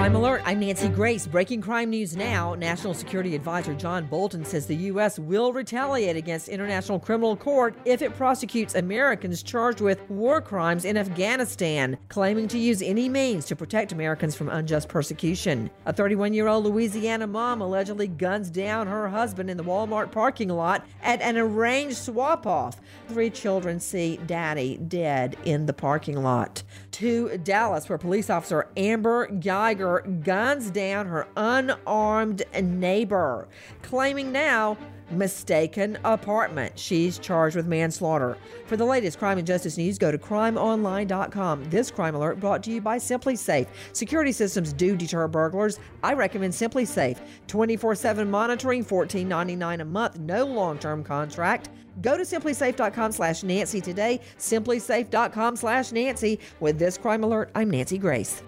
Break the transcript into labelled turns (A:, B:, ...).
A: Crime Alert. I'm Nancy Grace. Breaking crime news now. National Security Advisor John Bolton says the U.S. will retaliate against International Criminal Court if it prosecutes Americans charged with war crimes in Afghanistan, claiming to use any means to protect Americans from unjust persecution. A 31 year old Louisiana mom allegedly guns down her husband in the Walmart parking lot at an arranged swap off. Three children see daddy dead in the parking lot. To Dallas, where police officer Amber Guyger guns down her unarmed neighbor, claiming now mistaken apartment. She's charged with manslaughter. For the latest crime and justice news, go to crimeonline.com. This crime alert brought to you by SimpliSafe. Security systems do deter burglars. I recommend SimpliSafe. 24/7 monitoring, $14.99 a month, no long-term contract. Go to simplisafe.com slash Nancy today, simplisafe.com slash Nancy. With this crime alert, I'm Nancy Grace.